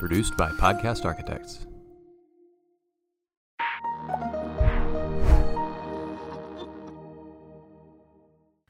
Produced by Podcast Architects.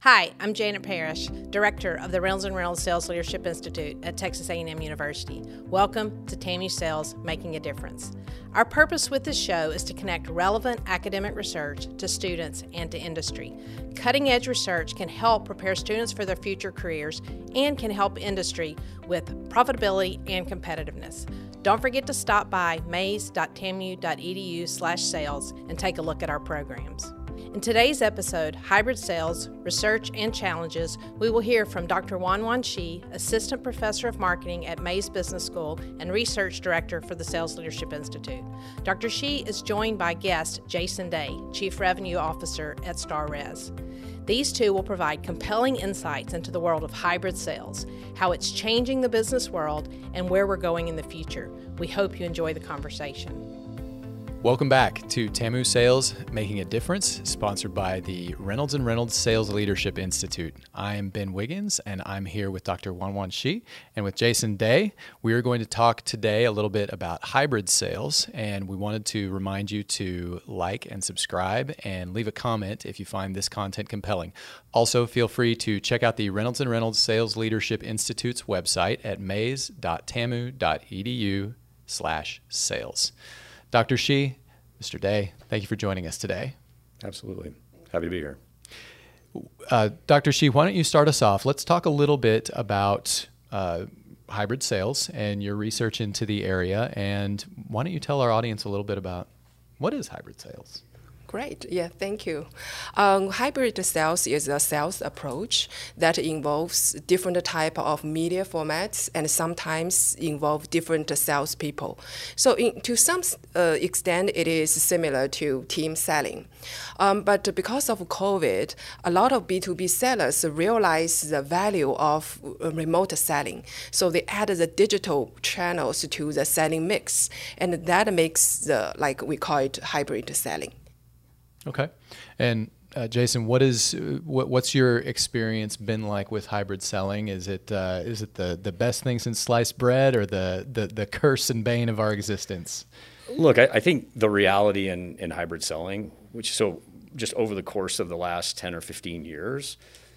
Hi, I'm Janet Parrish, Director of the Reynolds & Reynolds Sales Leadership Institute at Texas A&M University. Welcome to TAMU Sales Making a Difference. Our purpose with this show is to connect relevant academic research to students and to industry. Cutting edge research can help prepare students for their future careers and can help industry with profitability and competitiveness. Don't forget to stop by mays.tamu.edu/sales and take a look at our programs. In today's episode, Hybrid Sales, Research and Challenges, we will hear from Dr. Huanhuan Shi, Assistant Professor of Marketing at Mays Business School and Research Director for the Sales Leadership Institute. Dr. Shi is joined by guest Jason Day, Chief Revenue Officer at StarRez. These two will provide compelling insights into the world of hybrid sales, how it's changing the business world, and where we're going in the future. We hope you enjoy the conversation. Welcome back to TAMU Sales Making a Difference, sponsored by the Reynolds and Reynolds Sales Leadership Institute. I am Ben Wiggins, and I'm here with Dr. Huanhuan Shi and with Jason Day. We are going to talk today a little bit about hybrid sales, and we wanted to remind you to like and subscribe and leave a comment if you find this content compelling. Also, feel free to check out the Reynolds and Reynolds Sales Leadership Institute's website at mays.tamu.edu/sales. Dr. Shi, Mr. Day, thank you for joining us today. Absolutely. Happy to be here. Uh, Dr. Shi, why don't you start us off? Let's talk a little bit about uh, hybrid sales and your research into the area. And why don't you tell our audience a little bit about what is hybrid sales? Great. Yeah, thank you. Um, hybrid sales is a sales approach that involves different type of media formats and sometimes involve different salespeople. So, in, to some uh, extent, it is similar to team selling. Um, but because of COVID, a lot of B2B sellers realize the value of uh, remote selling. So they add the digital channels to the selling mix, and that makes the like we call it hybrid selling. Okay. And uh, Jason, what is what, what's your experience been like with hybrid selling? Is it uh, is it the, the best thing since sliced bread, or the, the, the curse and bane of our existence? Look, I, I think the reality in, in hybrid selling, which so just over the course of the last ten or fifteen years,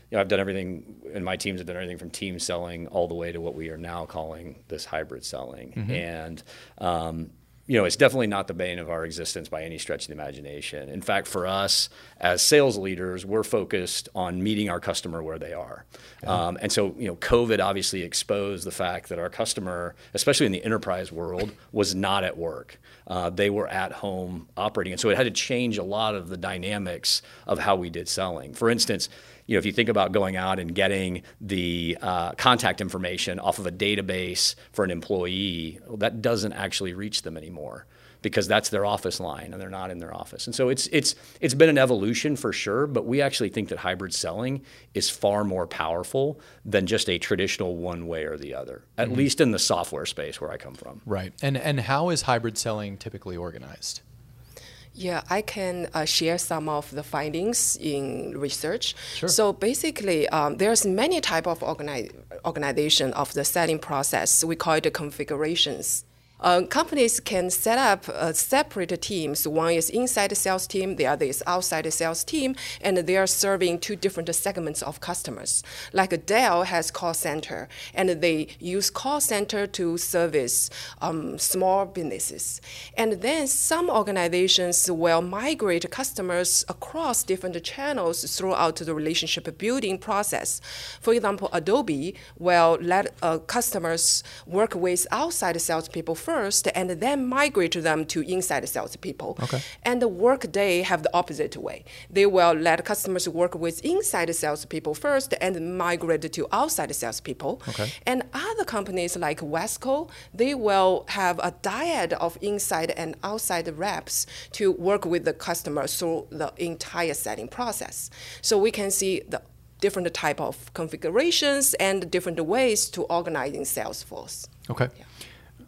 you know, I've done everything, and my teams have done everything from team selling all the way to what we are now calling this hybrid selling, mm-hmm. and um, you know, it's definitely not the bane of our existence by any stretch of the imagination. In fact, for us as sales leaders, we're focused on meeting our customer where they are. Um, and so, you know, COVID obviously exposed the fact that our customer, especially in the enterprise world, was not at work. Uh, they were at home operating. And so it had to change a lot of the dynamics of how we did selling. For instance, you know, if you think about going out and getting the uh, contact information off of a database for an employee, well, that doesn't actually reach them anymore because that's their office line and they're not in their office. And so it's it's it's been an evolution for sure, but we actually think that hybrid selling is far more powerful than just a traditional one way or the other. At mm-hmm. least in the software space where I come from. Right. And and how is hybrid selling typically organized? Yeah, I can uh, share some of the findings in research. Sure. So basically, um, there's many type of organi- organization of the selling process. We call it the configurations. Uh, companies can set up uh, separate teams. One is inside the sales team, the other is outside the sales team, and they are serving two different segments of customers. Like Dell has call center, and they use call center to service um, small businesses. And then some organizations will migrate customers across different channels throughout the relationship building process. For example, Adobe will let uh, customers work with outside salespeople first first and then migrate them to inside salespeople. Okay. And the Workday have the opposite way. They will let customers work with inside salespeople first and migrate to outside salespeople. Okay. And other companies like Wesco, they will have a dyad of inside and outside reps to work with the customer through the entire selling process. So we can see the different type of configurations and different ways to organize in Salesforce. Okay. Yeah,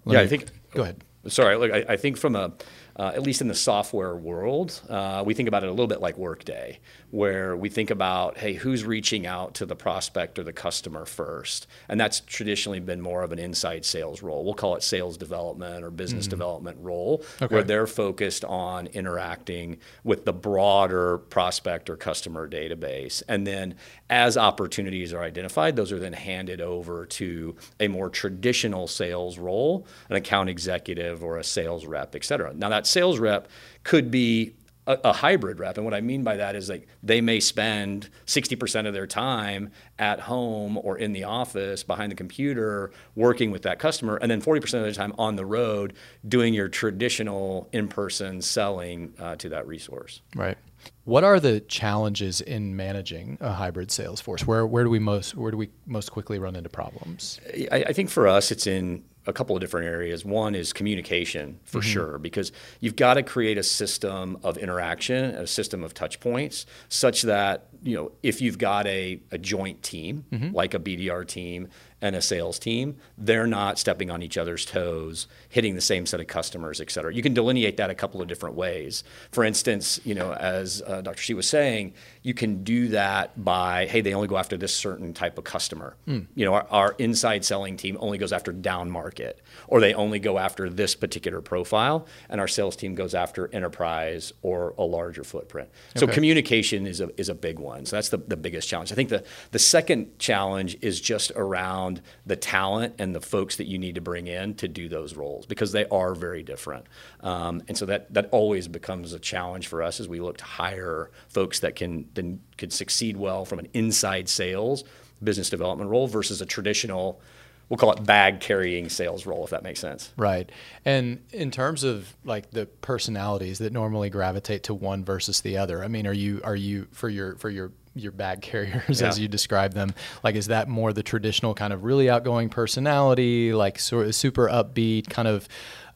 yeah I think Go ahead. Sorry, look, I, I think from a uh, at least in the software world, uh, we think about it a little bit like Workday, where we think about, hey, who's reaching out to the prospect or the customer first? And that's traditionally been more of an inside sales role. We'll call it sales development or business mm-hmm. development role, okay. where they're focused on interacting with the broader prospect or customer database. And then as opportunities are identified, those are then handed over to a more traditional sales role, an account executive or a sales rep, et cetera. Now, that sales rep could be a, a, hybrid rep. And what I mean by that is like they may spend 60% of their time at home or in the office behind the computer working with that customer, and then 40% of the time on the road doing your traditional in person selling uh, to that resource. Right. What are the challenges in managing a hybrid sales force? Where, where do we most where do we most quickly run into problems? I, I think for us, it's in a couple of different areas. One is communication for mm-hmm. sure, because you've got to create a system of interaction, a system of touch points, such that you know if you've got a, a joint team mm-hmm. like a BDR team and a sales team, they're not stepping on each other's toes, hitting the same set of customers, et cetera. You can delineate that a couple of different ways. For instance, you know, as uh, Dr. Shi was saying, you can do that by, hey, they only go after this certain type of customer. Mm. You know, our, our, inside selling team only goes after down market, or they only go after this particular profile, and our sales team goes after enterprise or a larger footprint. So communication is a, is a big one. So that's the, the biggest challenge. I think the, the second challenge is just around around the talent and the folks that you need to bring in to do those roles because they are very different. Um, and so that that always becomes a challenge for us as we look to hire folks that can then could succeed well from an inside sales business development role versus a traditional we'll call it bag carrying sales role if that makes sense right and in terms of like the personalities that normally gravitate to one versus the other i mean are you are you for your for your your bag carriers yeah. as you describe them like is that more the traditional kind of really outgoing personality like sort of super upbeat kind of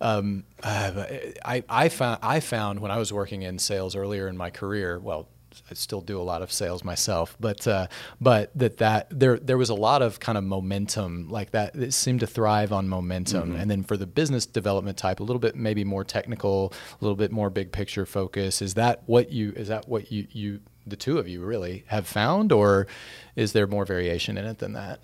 um, uh, I, I found I found when I was working in sales earlier in my career well I still do a lot of sales myself, but uh, but that that there there was a lot of kind of momentum like that. It seemed to thrive on momentum, mm-hmm. and then for the business development type, a little bit maybe more technical, a little bit more big picture focus. Is that what you is that what you you the two of you really have found, or is there more variation in it than that?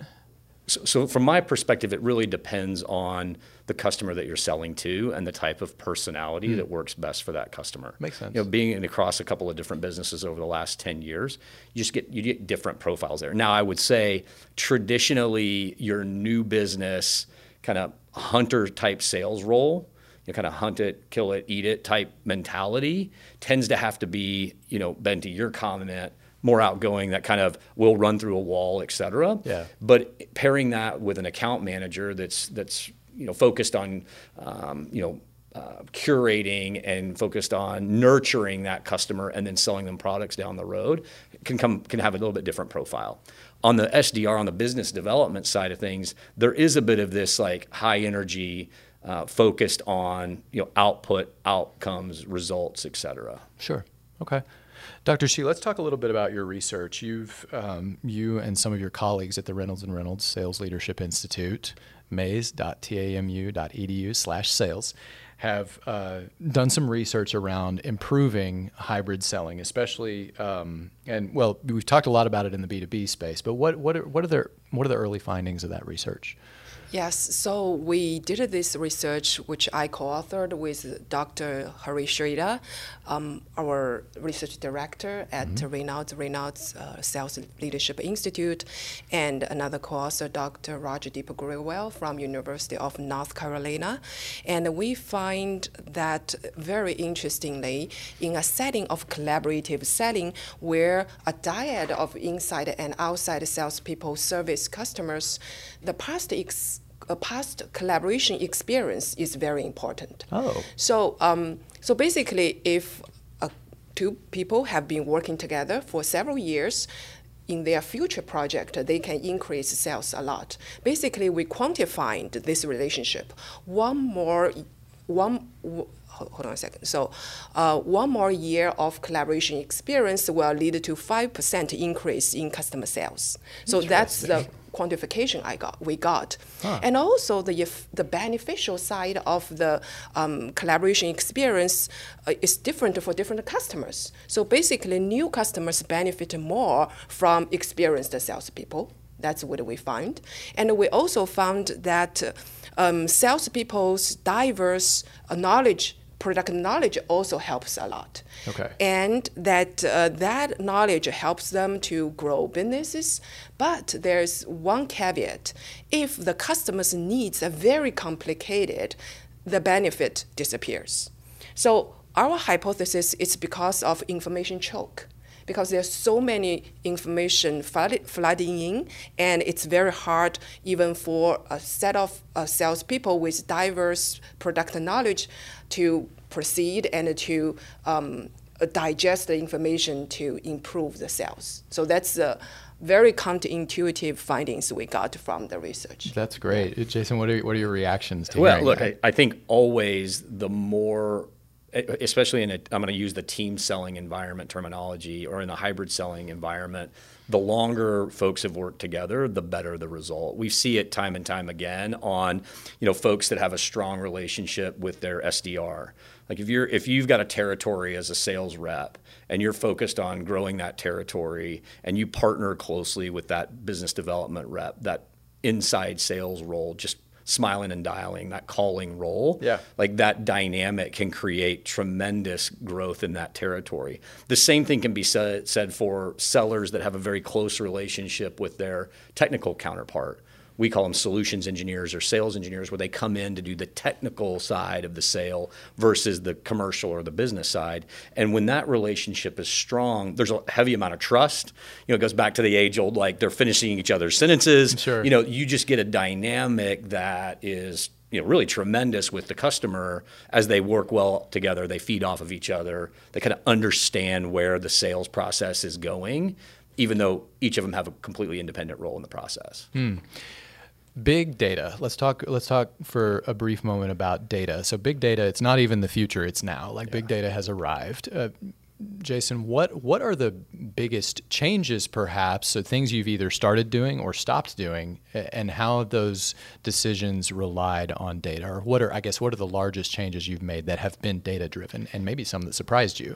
So, so, from my perspective, it really depends on the customer that you're selling to and the type of personality mm. that works best for that customer. Makes sense. You know, being across a couple of different businesses over the last 10 years, you just get you get different profiles there. Now, I would say traditionally your new business kind of hunter type sales role you know, kind of hunt it, kill it, eat it type mentality tends to have to be, you know, Ben, to your comment, more outgoing, that kind of will run through a wall, et cetera. Yeah. But pairing that with an account manager that's that's you know focused on um, you know uh, curating and focused on nurturing that customer and then selling them products down the road can come can have a little bit different profile. On the SDR, on the business development side of things, there is a bit of this like high energy uh, focused on you know output, outcomes, results, et cetera. Sure. Okay. Dr. Shi, let's talk a little bit about your research. You've um, you and some of your colleagues at the Reynolds and Reynolds Sales Leadership Institute, mays.tamu.edu/sales, have uh, done some research around improving hybrid selling, especially um, and well, we've talked a lot about it in the B two B space. But what what are, what are the what are the early findings of that research? Yes, so we did this research, which I co-authored with Dr. Hari Sridhar, um, our research director at mm-hmm. Reynolds, Reynolds uh, Sales Leadership Institute, and another co-author, Dr. Roger Grewal from University of North Carolina. And we find that very interestingly, in a setting of collaborative setting where a dyad of inside and outside salespeople service customers, the past ex- a past collaboration experience is very important. Oh. So, um, so basically, if uh, two people have been working together for several years, in their future project, they can increase sales a lot. Basically, we quantified this relationship. One more one hold on a second. So, uh, one more year of collaboration experience will lead to five percent increase in customer sales. So that's the quantification I got. We got, huh. and also the the beneficial side of the um, collaboration experience uh, is different for different customers. So basically, new customers benefit more from experienced salespeople. That's what we found, and we also found that. Um, salespeople's diverse uh, knowledge product knowledge also helps a lot. Okay. And that uh, that knowledge helps them to grow businesses. But there's one caveat: if the customer's needs are very complicated, the benefit disappears. So our hypothesis is because of information choke because there's so many information flooding in, and it's very hard even for a set of uh, salespeople with diverse product knowledge to proceed and to um, digest the information to improve the sales. So that's the very counterintuitive findings we got from the research. That's great. Jason, what are, what are your reactions to Well, look, I, I, think always the more especially in a, I'm going to use the team selling environment terminology or in the hybrid selling environment, the longer folks have worked together, the better the result. We see it time and time again on, you know, folks that have a strong relationship with their SDR. Like if you're if you've got a territory as a sales rep and you're focused on growing that territory and you partner closely with that business development rep, that inside sales role just smiling and dialing, that calling role. Yeah. Like that dynamic can create tremendous growth in that territory. The same thing can be said, said for sellers that have a very close relationship with their technical counterpart we call them solutions engineers or sales engineers, where they come in to do the technical side of the sale versus the commercial or the business side. And when that relationship is strong, there's a heavy amount of trust. You know, it goes back to the age old like they're finishing each other's sentences. Sure. You know, you just get a dynamic that is you know really tremendous with the customer as they work well together they feed off of each other they kind of understand where the sales process is going even though each of them have a completely independent role in the process hmm. Big data. Let's talk. Let's talk for a brief moment about data. So big data. It's not even the future. It's now. Like yeah. big data has arrived. Uh, Jason, what what are the biggest changes, perhaps, so things you've either started doing or stopped doing, and how those decisions relied on data, or what are I guess what are the largest changes you've made that have been data driven, and maybe some that surprised you?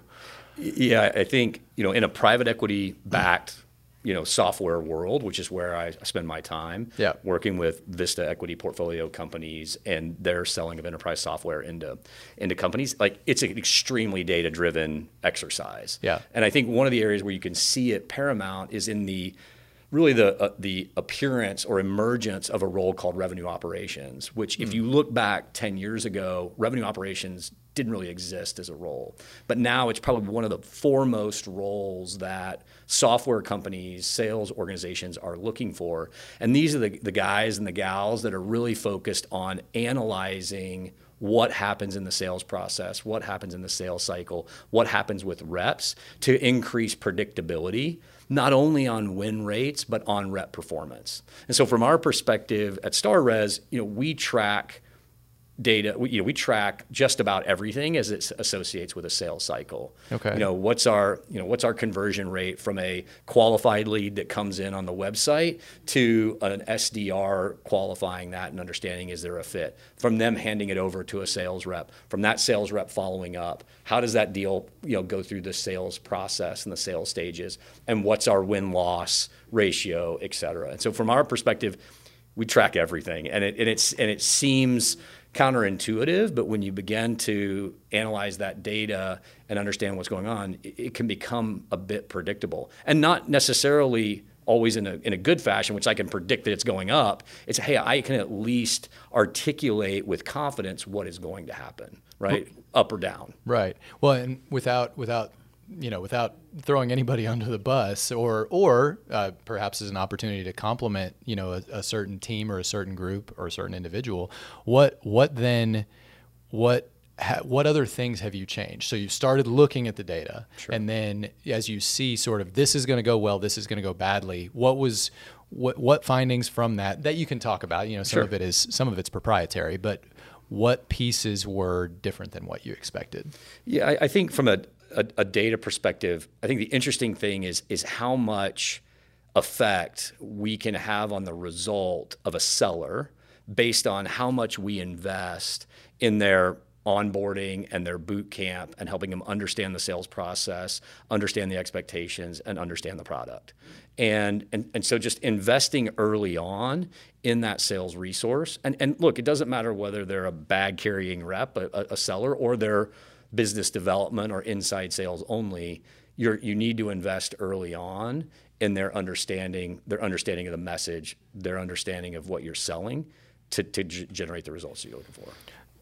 Yeah, I think you know in a private equity backed you know software world, which is where I spend my time, yeah. working with Vista equity portfolio companies and their selling of enterprise software into into companies. Like it's an extremely data driven exercise. Yeah. And I think one of the areas where you can see it paramount is in the really the uh, the appearance or emergence of a role called revenue operations, which if mm. you look back 10 years ago, revenue operations didn't really exist as a role. But now it's probably one of the foremost roles that software companies, sales organizations are looking for. And these are the, the guys and the gals that are really focused on analyzing what happens in the sales process, what happens in the sales cycle, what happens with reps to increase predictability, not only on win rates, but on rep performance. And so from our perspective at StarRez, you know, we track data. We, you know, we track just about everything as it associates with a sales cycle. Okay. You know, what's our you know what's our conversion rate from a qualified lead that comes in on the website to an SDR qualifying that and understanding is there a fit from them handing it over to a sales rep from that sales rep following up. How does that deal you know go through the sales process and the sales stages and what's our win loss ratio, et cetera. And so from our perspective, we track everything and it and it's and it seems counterintuitive, but when you begin to analyze that data and understand what's going on, it, can become a bit predictable and not necessarily always in a, in a good fashion, which I can predict that it's going up. It's, hey, I can at least articulate with confidence what is going to happen, right? Up or down. Right. Well, and without, without you know, without throwing anybody under the bus, or or uh, perhaps as an opportunity to compliment, you know, a, a, certain team or a certain group or a certain individual. What what then, what ha, what other things have you changed? So you started looking at the data, sure. and then as you see, sort of, this is going to go well, this is going to go badly. What was what what findings from that that you can talk about? You know, some sure. of it is some of it's proprietary, but what pieces were different than what you expected? Yeah, I, I think from a, a, a, data perspective, I think the interesting thing is is how much effect we can have on the result of a seller based on how much we invest in their onboarding and their boot camp and helping them understand the sales process, understand the expectations, and understand the product. And, and, and so just investing early on in that sales resource. And, and look, it doesn't matter whether they're a bag carrying rep, a, a seller, or they're business development or inside sales only. You're, you need to invest early on in their understanding, their understanding of the message, their understanding of what you're selling to, to g- generate the results you're looking for.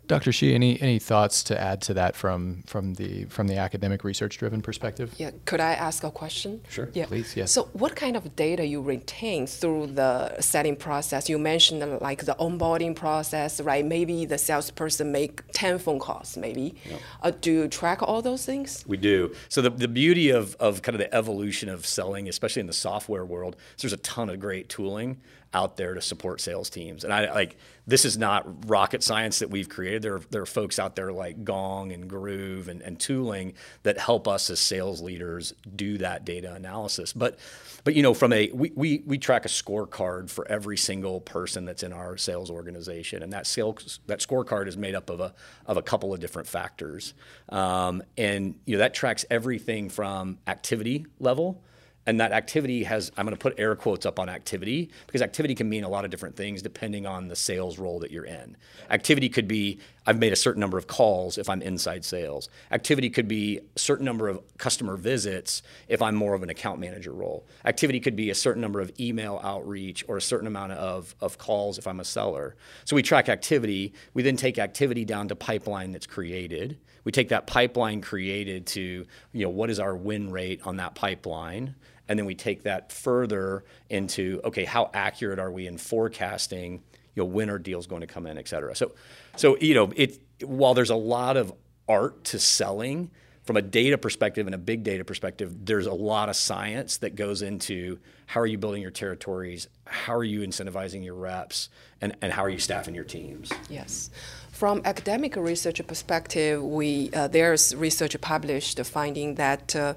Dr. Shi, any any thoughts to add to that from from the from the academic research driven perspective? Yeah, could I ask a question? Sure. Yeah. Please, yes. So what kind of data you retain through the selling process? You mentioned uh, like the onboarding process, right? Maybe the salesperson make 10 phone calls, maybe. Yep. Uh, do you track all those things? We do. So the, the beauty of, of kind of the evolution of selling, especially in the software world, is there's a ton of great tooling out there to support sales teams. And I like this is not rocket science that we've created. There are, there are folks out there like Gong and Groove and, and tooling that help us as sales leaders do that data analysis. But but you know, from a we, we, we track a scorecard for every single person that's in our sales organization, and that sales that scorecard is made up of a of a couple of different factors, um, and you know that tracks everything from activity level and that activity has i'm going to put air quotes up on activity because activity can mean a lot of different things depending on the sales role that you're in. Activity could be i've made a certain number of calls if i'm inside sales. Activity could be a certain number of customer visits if i'm more of an account manager role. Activity could be a certain number of email outreach or a certain amount of, of calls if i'm a seller. So we track activity. We then take activity down to pipeline that's created. We take that pipeline created to you know what is our win rate on that pipeline and then we take that further into okay, how accurate are we in forecasting? You know, when are deals going to come in, et cetera. So, so you know, it while there's a lot of art to selling from a data perspective and a big data perspective, there's a lot of science that goes into how are you building your territories, how are you incentivizing your reps, and, and how are you staffing your teams. Yes. From academic research perspective, we uh, there's research published finding that uh,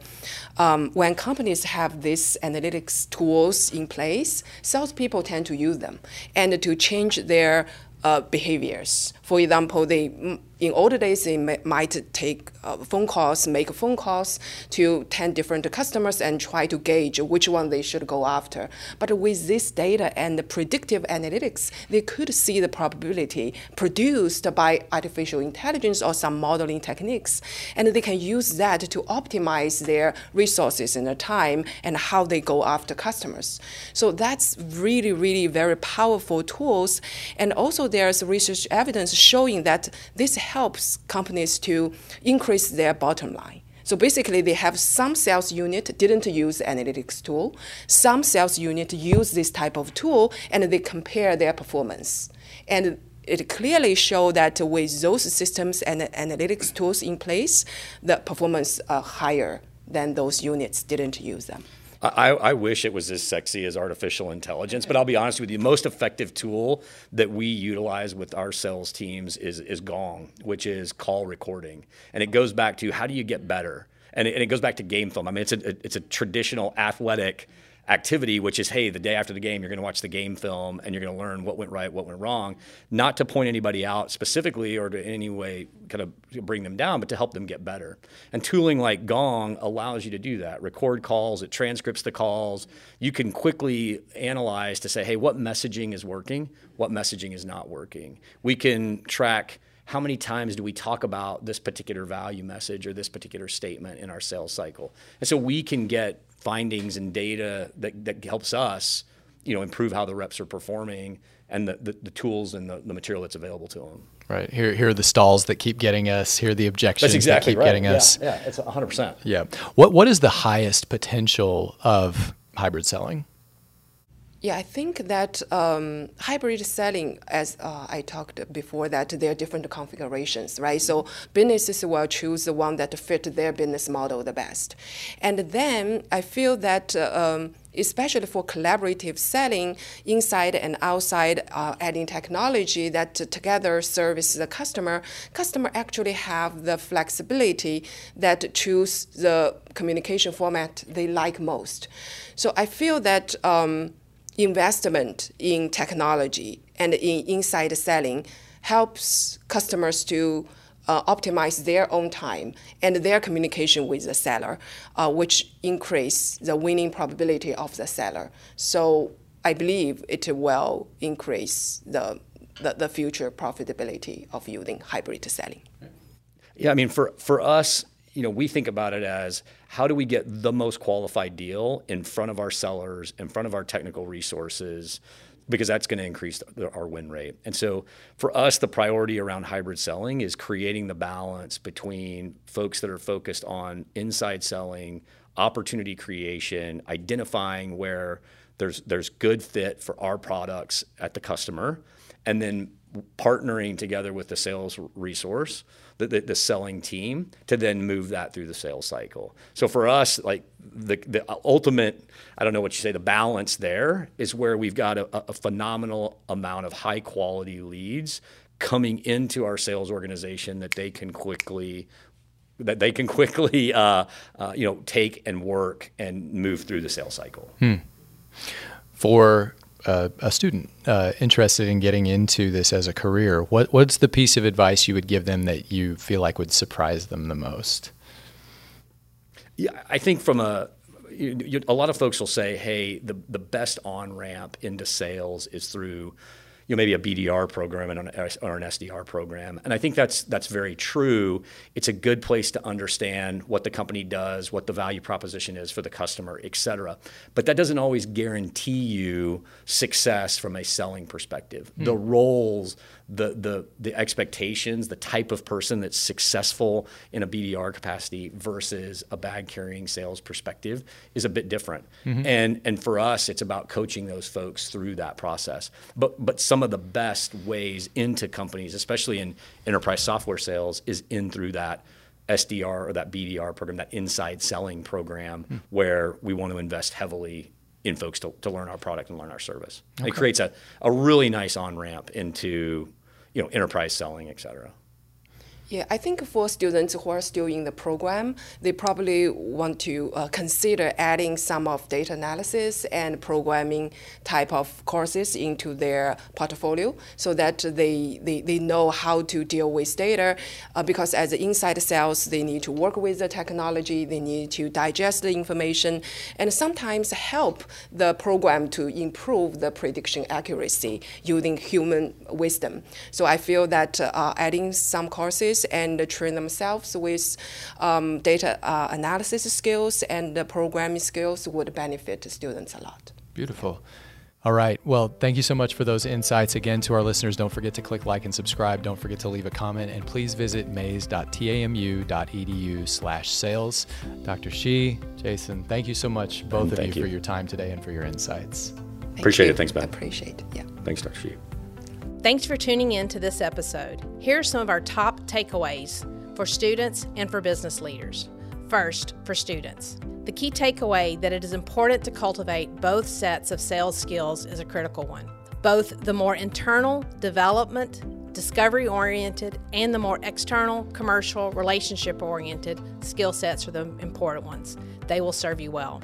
um, when companies have these analytics tools in place, salespeople tend to use them and to change their uh, behaviors. For example, they in older days, they might take uh, phone calls, make phone calls to 10 different customers and try to gauge which one they should go after. But with this data and the predictive analytics, they could see the probability produced by artificial intelligence or some modeling techniques. And they can use that to optimize their resources and their time and how they go after customers. So that's really, really very powerful tools. And also there's research evidence showing that this helps companies to increase their bottom line. So basically, they have some sales unit didn't use analytics tool, some sales unit use this type of tool, and they compare their performance. And it clearly showed that with those systems and analytics tools in place, the performance are higher than those units didn't use them. I, I, wish it was as sexy as artificial intelligence, but I'll be honest with you. The most effective tool that we utilize with our sales teams is, is Gong, which is call recording. And it goes back to how do you get better? And it, and it goes back to game film. I mean, it's a, it's a traditional athletic activity, which is, hey, the day after the game, you're going to watch the game film and you're going to learn what went right, what went wrong. Not to point anybody out specifically or to in any way kind of bring them down, but to help them get better. And tooling like Gong allows you to do that. Record calls, it transcripts the calls. You can quickly analyze to say, hey, what messaging is working, what messaging is not working. We can track how many times do we talk about this particular value message or this particular statement in our sales cycle? And so we can get findings and data that, that helps us, you know, improve how the reps are performing and the, the, the tools and the, the, material that's available to them. Right. Here, here are the stalls that keep getting us. Here are the objections exactly that keep right. getting yeah, us. Yeah, it's 100%. Yeah. What, what is the highest potential of hybrid selling? Yeah, I think that um, hybrid selling, as uh, I talked before, that there are different configurations, right? So businesses will choose the one that fit their business model the best. And then I feel that uh, um, especially for collaborative selling inside and outside, uh, adding technology that together service the customer, customer actually have the flexibility that choose the communication format they like most. So I feel that um, investment in technology and in inside selling helps customers to uh, optimize their own time and their communication with the seller, uh, which increase the winning probability of the seller. So I believe it will increase the, the, the future profitability of using hybrid selling. Yeah, I mean, for, for us, you know, we think about it as how do we get the most qualified deal in front of our sellers, in front of our technical resources, because that's going to increase our win rate. And so for us, the priority around hybrid selling is creating the balance between folks that are focused on inside selling, opportunity creation, identifying where there's there's good fit for our products at the customer, and then partnering together with the sales resource, the, the, the, selling team, to then move that through the sales cycle. So for us, like the, the ultimate, I don't know what you say, the balance there is where we've got a, a phenomenal amount of high quality leads coming into our sales organization that they can quickly that they can quickly uh, uh, you know take and work and move through the sales cycle. Hmm. For a, a student uh, interested in getting into this as a career, what what's the piece of advice you would give them that you feel like would surprise them the most? Yeah, I think from a you, you, a lot of folks will say, "Hey, the the best on ramp into sales is through." You know, maybe a BDR program and an, or an SDR program. And I think that's that's very true. It's a good place to understand what the company does, what the value proposition is for the customer, et cetera. But that doesn't always guarantee you success from a selling perspective. Mm. The roles, the the the expectations, the type of person that's successful in a BDR capacity versus a bag carrying sales perspective is a bit different. Mm-hmm. And and for us, it's about coaching those folks through that process. But but some of the best ways into companies, especially in enterprise software sales, is in through that. SDR or that BDR program, that inside selling program, mm. where we want to invest heavily in folks to, to learn our product and learn our service. Okay. It creates a, a really nice on ramp into you know, enterprise selling, et cetera. Yeah, I think for students who are still in the program, they probably want to uh, consider adding some of data analysis and programming type of courses into their portfolio so that they, they, they know how to deal with data. Uh, because as inside sales, they need to work with the technology, they need to digest the information, and sometimes help the program to improve the prediction accuracy using human wisdom. So I feel that uh, adding some courses and train themselves with um, data uh, analysis skills and the programming skills would benefit students a lot. Beautiful. All right. Well, thank you so much for those insights. Again, to our listeners, don't forget to click like and subscribe. Don't forget to leave a comment, and please visit mays.tamu.edu slash sales. Dr. Shi, Jason, thank you so much, both of you, you, for your time today and for your insights. Thank Appreciate you. it. Thanks, Ben. Appreciate it. Yeah. Thanks, Dr. Shi. Thanks for tuning in to this episode. Here are some of our top takeaways for students and for business leaders. First, for students. The key takeaway that it is important to cultivate both sets of sales skills is a critical one. Both the more internal, development, discovery oriented, and the more external, commercial, relationship oriented skill sets are the important ones. They will serve you well.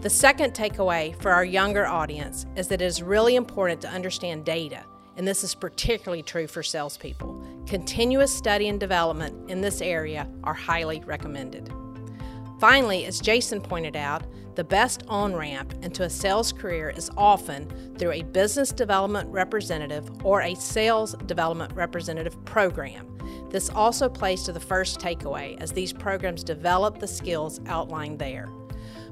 The second takeaway for our younger audience is that it is really important to understand data and this is particularly true for salespeople. Continuous study and development in this area are highly recommended. Finally, as Jason pointed out, the best on ramp into a sales career is often through a business development representative or a sales development representative program. This also plays to the first takeaway as these programs develop the skills outlined there.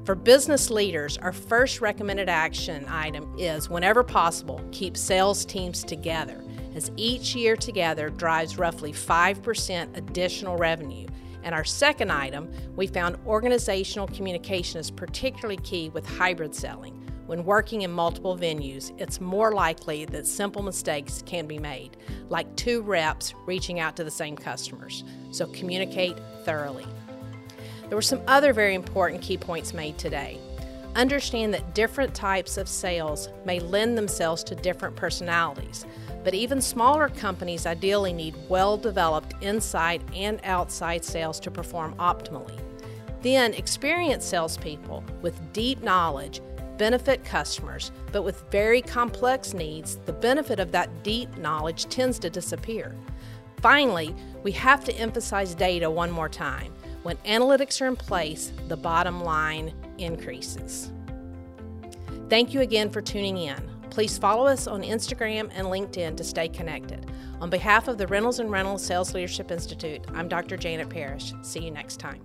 For business leaders, our first recommended action item is whenever possible, keep sales teams together, as each year together drives roughly 5% additional revenue. And our second item, we found organizational communication is particularly key with hybrid selling. When working in multiple venues, it's more likely that simple mistakes can be made, like two reps reaching out to the same customers. So communicate thoroughly. There were some other very important key points made today. Understand that different types of sales may lend themselves to different personalities, but even smaller companies ideally need well developed inside and outside sales to perform optimally. Then, experienced salespeople with deep knowledge benefit customers, but with very complex needs, the benefit of that deep knowledge tends to disappear. Finally, we have to emphasize data one more time. When analytics are in place, the bottom line increases. Thank you again for tuning in. Please follow us on Instagram and LinkedIn to stay connected. On behalf of the Reynolds and Reynolds Sales Leadership Institute, I'm Dr. Janet Parrish. See you next time.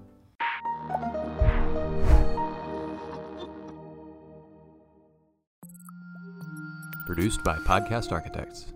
Produced by Podcast Architects.